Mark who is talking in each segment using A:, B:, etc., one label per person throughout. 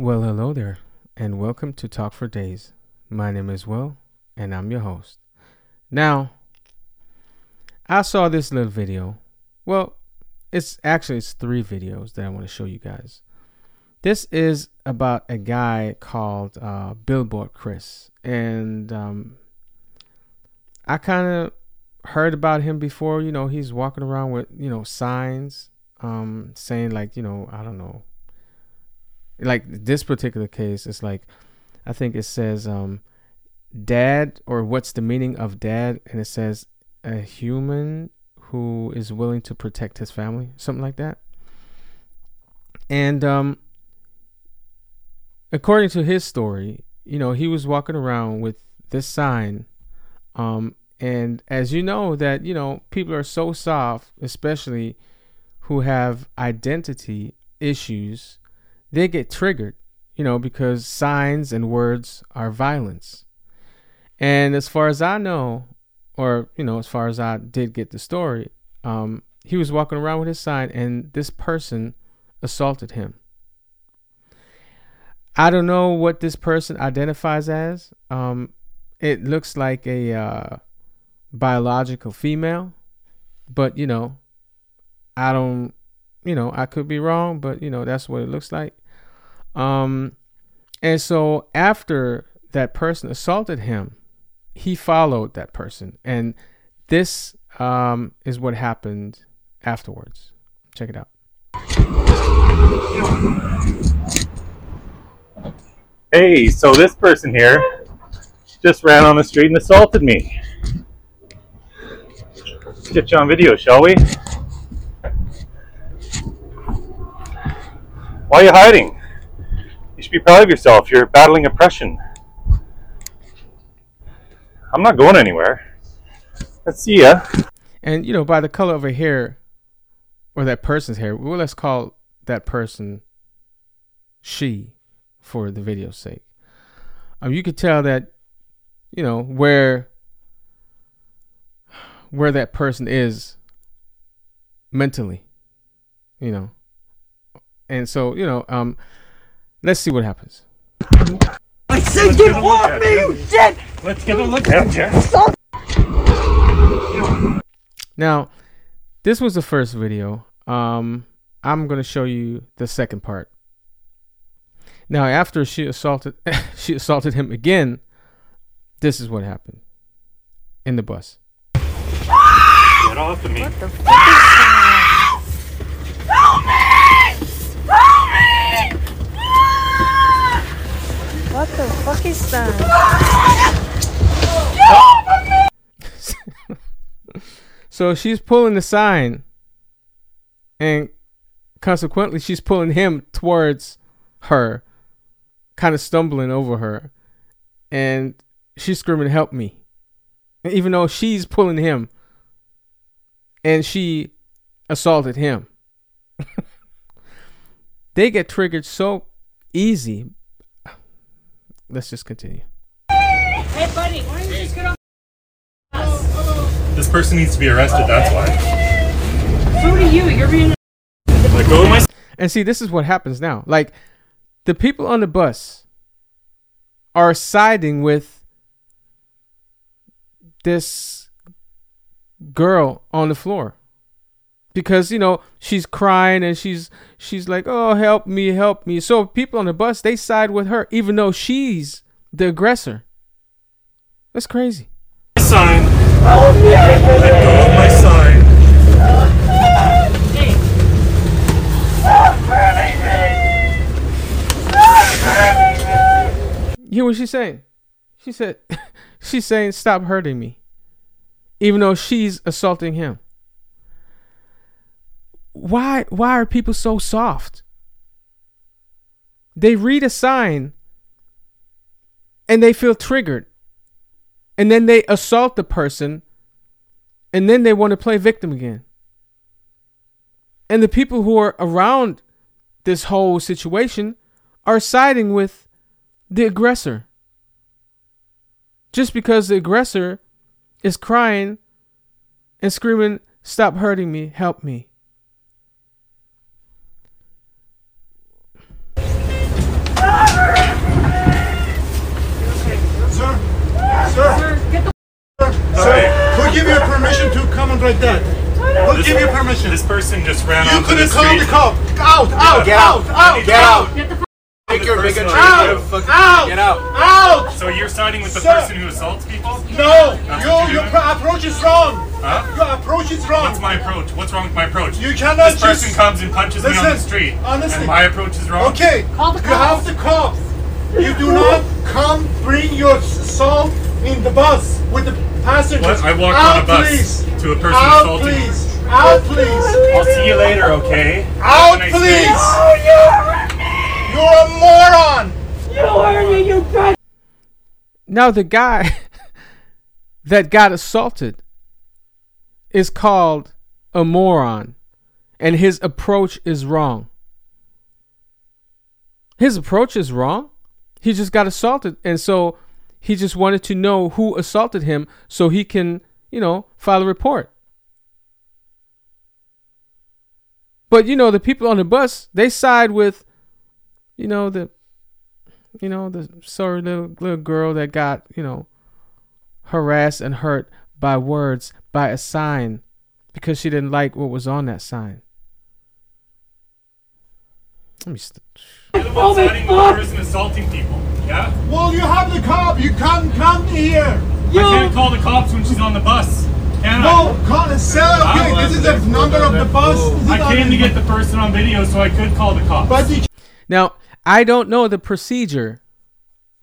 A: Well, hello there, and welcome to Talk for Days. My name is Will, and I'm your host. Now, I saw this little video. Well, it's actually it's three videos that I want to show you guys. This is about a guy called uh, Billboard Chris, and um, I kind of heard about him before. You know, he's walking around with you know signs um, saying like you know I don't know like this particular case it's like i think it says um dad or what's the meaning of dad? And it says a human who is willing to protect his family something like that. And um according to his story you know he was walking around with this sign um and as you know that you know people are so soft especially who have identity issues they get triggered, you know, because signs and words are violence. And as far as I know, or, you know, as far as I did get the story, um, he was walking around with his sign and this person assaulted him. I don't know what this person identifies as. Um, it looks like a uh, biological female, but you know, I don't, you know, I could be wrong, but you know, that's what it looks like. Um, and so after that person assaulted him, he followed that person. And this um, is what happened afterwards. Check it out.
B: Hey, so this person here just ran on the street and assaulted me. Let's get you on video, shall we? Why are you hiding? You should be proud of yourself. You're battling oppression. I'm not going anywhere. Let's see ya.
A: And you know, by the color of her hair, or that person's hair, well, let's call that person she, for the video's sake. Um, you could tell that, you know, where where that person is mentally, you know, and so you know, um, Let's see what happens.
C: I said get off me, you shit!
B: Let's get a look at you.
A: Now, this was the first video. Um, I'm gonna show you the second part. Now, after she assaulted, she assaulted him again. This is what happened in the bus.
B: Get off of me.
D: What the fuck is that?
A: so she's pulling the sign, and consequently, she's pulling him towards her, kind of stumbling over her, and she's screaming, "Help me!" And even though she's pulling him, and she assaulted him. they get triggered so easy. Let's just continue.
C: Hey, buddy, why don't you just get off?
B: This person needs to be arrested, that's why.
C: So do you. You're being.
B: Let go of my
A: And see, this is what happens now. Like, the people on the bus are siding with this girl on the floor because you know she's crying and she's she's like oh help me help me so people on the bus they side with her even though she's the aggressor that's crazy
B: sign. Let go of my sign.
A: You hear what she's saying? She said, she's saying, stop hurting me. Even though she's assaulting him. Why, why are people so soft? They read a sign and they feel triggered. And then they assault the person and then they want to play victim again. And the people who are around this whole situation are siding with the aggressor. Just because the aggressor is crying and screaming, Stop hurting me, help me.
E: Around like that? Who
B: This-
E: give you permission?
B: This person just ran
E: You
B: onto
E: could
B: the
E: have called
B: street.
E: the cop. Out, out,
B: Get
E: out,
B: out.
E: out,
B: Get
E: out,
F: Take your
B: Person
F: bigotry.
B: out.
F: Get
E: out,
F: Get out.
E: out.
B: So you're siding with the
E: Sir.
B: person who assaults people?
E: No, your
B: you're
E: your
B: doing?
E: approach is wrong.
B: Huh?
E: Your approach is wrong.
B: What's my approach? What's wrong with my approach?
E: You cannot
B: This person
E: just-
B: comes and punches me on the street,
E: honestly.
B: and my approach is wrong.
E: Okay, you have the cops. You do not come bring your assault in the bus with the passengers.
B: What? I walked
E: out,
B: on a bus
E: please.
B: to a person
E: out,
B: assaulting me.
E: please. Out, please.
B: I'll see you later, okay?
E: Out,
B: Have a nice
E: please.
B: day.
E: You're a moron. You are me, you god.
A: Now the guy that got assaulted is called a moron and his approach is wrong. His approach is wrong. He just got assaulted and so he just wanted to know who assaulted him so he can, you know, file a report. But you know, the people on the bus, they side with you know the you know, the sorry little little girl that got, you know, harassed and hurt by words, by a sign, because she didn't like what was on that sign. Let me st-
B: About siding with the person assaulting people, yeah?
E: Well, you have the cop. You can't come here.
B: I can't call the cops when she's on the bus, can
E: No,
B: I?
E: call and say, okay, this is the number of the bus. Oh. This
B: I came to get the person on video so I could call the cops.
E: But you
A: Now, I don't know the procedure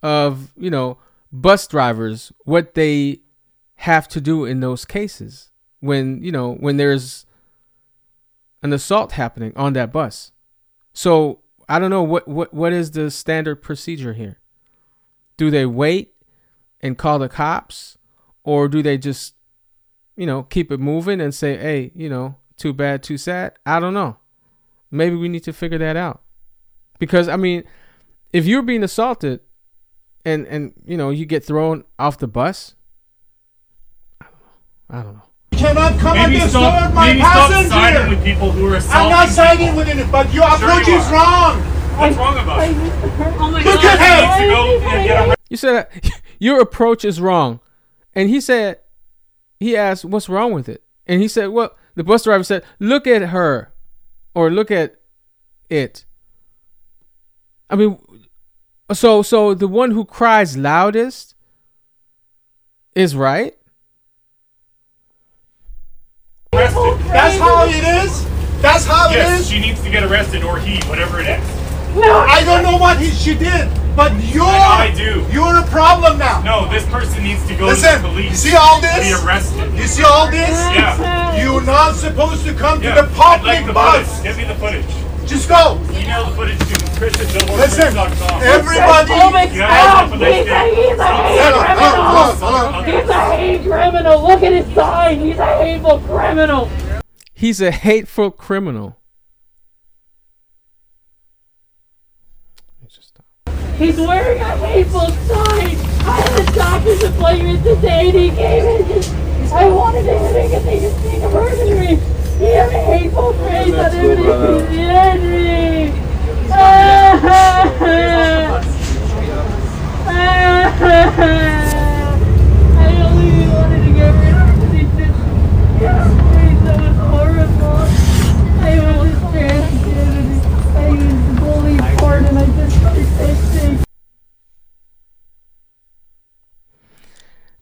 A: of, you know, bus drivers, what they have to do in those cases when, you know, when there's an assault happening on that bus. So, I don't know what what what is the standard procedure here? Do they wait and call the cops or do they just you know, keep it moving and say, "Hey, you know, too bad, too sad." I don't know. Maybe we need to figure that out because I mean, if you're being assaulted and and you know you get thrown off the bus, I don't know.
E: cannot come
B: maybe
E: and
B: stop,
E: disturb my
B: maybe stop siding
E: passenger.
B: with people who are assaulting
E: I'm not siding
B: people.
E: with it, but your
B: Sure
E: approach
B: you
E: is wrong.
B: What's wrong about it?
D: Oh my
E: Look
D: god.
E: at him.
B: Go and get
A: You said your approach is wrong, and he said he asked what's wrong with it, and he said, well, the bus driver said, look at her, or look at it. I mean, so so the one who cries loudest is right.
B: arrested.
E: Oh, That's how it is. That's how it
B: Yes,
E: is.
B: she needs to get arrested or he, whatever it is.
E: I don't know what he, she did, but you're
B: I do.
E: you're a problem now.
B: No, this person needs to go
E: Listen,
B: to the police.
E: you see all this?
B: Be arrested.
E: You see all this?
B: Yeah.
E: You're not supposed to come
B: Yeah.
E: to the
B: I'd
E: public
B: like the
E: bus.
B: footage. Give me the footage.
E: Just go.
B: Email the footage to Christian
E: Listen, everybody.
B: You guys have
G: He's a, he's a hate
E: Hello, hello,
G: criminal.
E: hello, hello.
G: He's a hate criminal. Look at his sign. He's a hateful criminal.
A: He's a hateful criminal. Let me just stop.
G: He's wearing a hateful sign. I had a doctor's appointment today and he came in just, I wanted to hit him because he just being a murder me. He had a hateful face on him and he hit me. I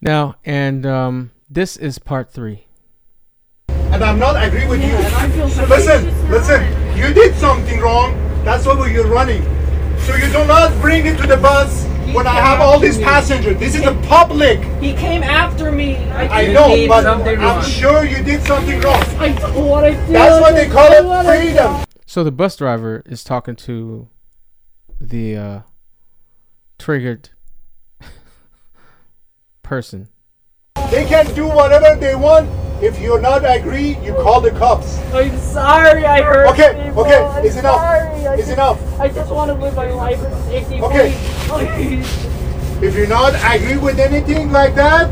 A: Now, and um, this is part three.
E: And I'm not agree with you.
G: So
E: Listen, listen. You did something wrong. That's why you're running. So you do not bring it to the bus when I have all these passengers. This is the public.
D: He came after me.
E: I know, but I'm sure you did something wrong.
G: I don't want to do
E: That's what they call it freedom.
A: So the bus driver is talking to the uh, triggered person.
E: They can do whatever they want. If you're not agree, you call the cops.
G: I'm sorry I hurt
E: Okay,
G: people.
E: okay,
G: I'm
E: it's enough.
G: sorry. I
E: It's
G: just,
E: enough.
G: I just want to live my life in safety.
E: Okay.
G: Please.
E: If you're not agree with anything like that,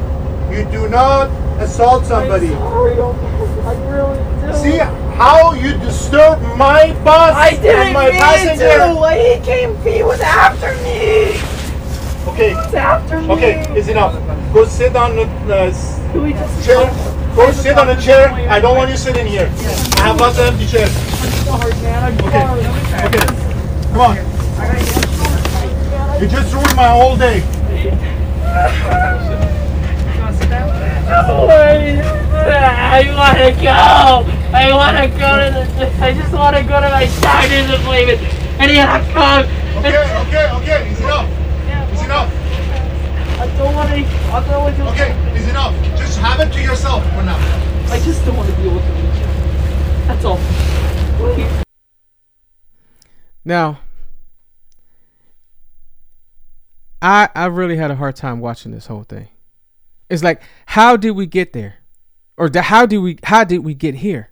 E: you do not assault somebody.
G: I'm sorry. I really do.
E: See how you disturb my bus
G: I didn't
E: and my
G: mean
E: passenger.
G: to. He came. He was after me.
E: Okay,
G: He was after me.
E: okay, it's enough. Go sit on the uh, s-
G: Can we just
E: chair. Go sit on the chair. I don't want you sitting here. I have lots of empty chairs.
G: sorry, man. I'm
E: Okay. Okay. Come on. You just ruined my whole day.
G: Wait. I wanna go. I wanna go to the. I just wanna go to my doctor's appointment. And he had to come.
E: Okay, okay, okay. Is enough. Is enough.
G: I don't wanna. I'll go with you.
E: Okay, is enough. Just have it to yourself for now.
G: I just don't wanna deal with it. That's all. Please.
A: Now, I I really had a hard time watching this whole thing. It's like, how did we get there, or the, how did we how did we get here?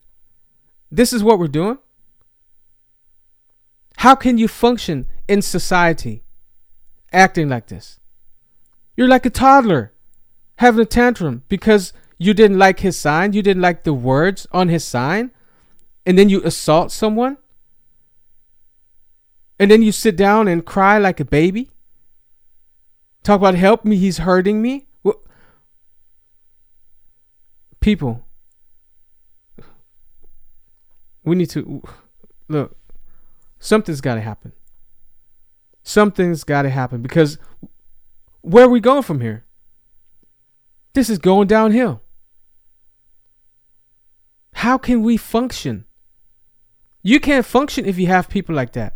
A: This is what we're doing. How can you function in society acting like this? You're like a toddler having a tantrum because you didn't like his sign, you didn't like the words on his sign, and then you assault someone and then you sit down and cry like a baby? Talk about help me, he's hurting me? Wh- People, we need to look, something's got to happen. Something's got to happen because where are we going from here? This is going downhill. How can we function? You can't function if you have people like that.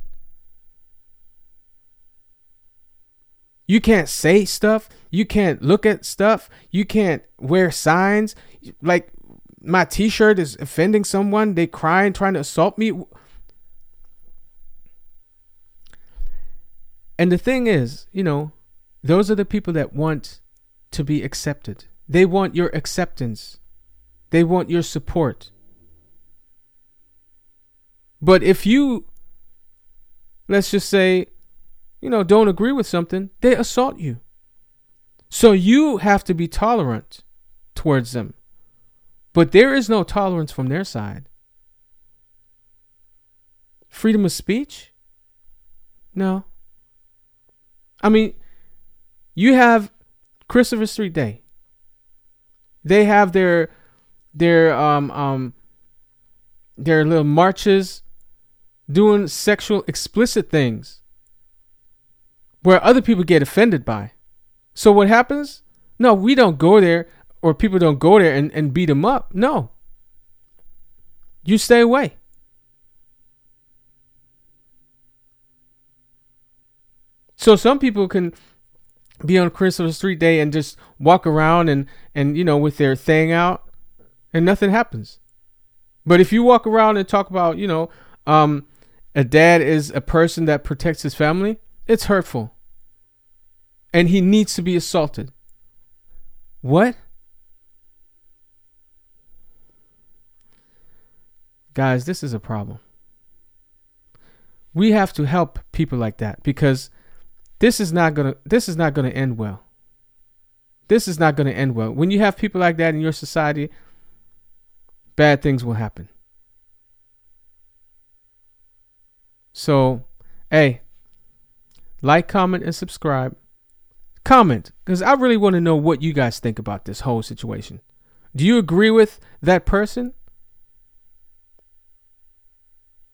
A: You can't say stuff. You can't look at stuff. You can't wear signs. Like my t-shirt is offending someone. They crying, trying to assault me. And the thing is, you know, those are the people that want to be accepted. They want your acceptance. They want your support. But if you, let's just say, you know, don't agree with something, they assault you. So you have to be tolerant towards them. But there is no tolerance from their side. Freedom of speech? No. I mean, you have Christopher Street Day. They have their their um um their little marches doing sexual explicit things where other people get offended by. So what happens? No, we don't go there or people don't go there and, and beat them up. No. You stay away. So some people can be on Christopher Street Day and just walk around and, and you know with their thing out and nothing happens. But if you walk around and talk about, you know, um, a dad is a person that protects his family, it's hurtful. And he needs to be assaulted. What? Guys, this is a problem. We have to help people like that because this is not to this is not to end well. This is not to end well. When you have people like that in your society, bad things will happen. So, hey, like, comment, and subscribe. Comment, because I really want to know what you guys think about this whole situation. Do you agree with that person?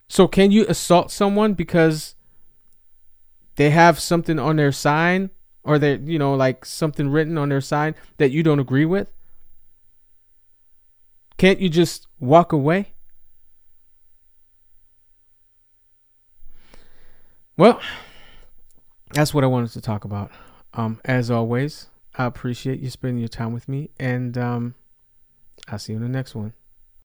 A: So, can you assault someone because they have something on their sign or they you know like something written on their sign that you don't agree with? Can't you just walk away? Well, that's what I wanted to talk about. Um, as always, I appreciate you spending your time with me, and um, I'll see you in the next one.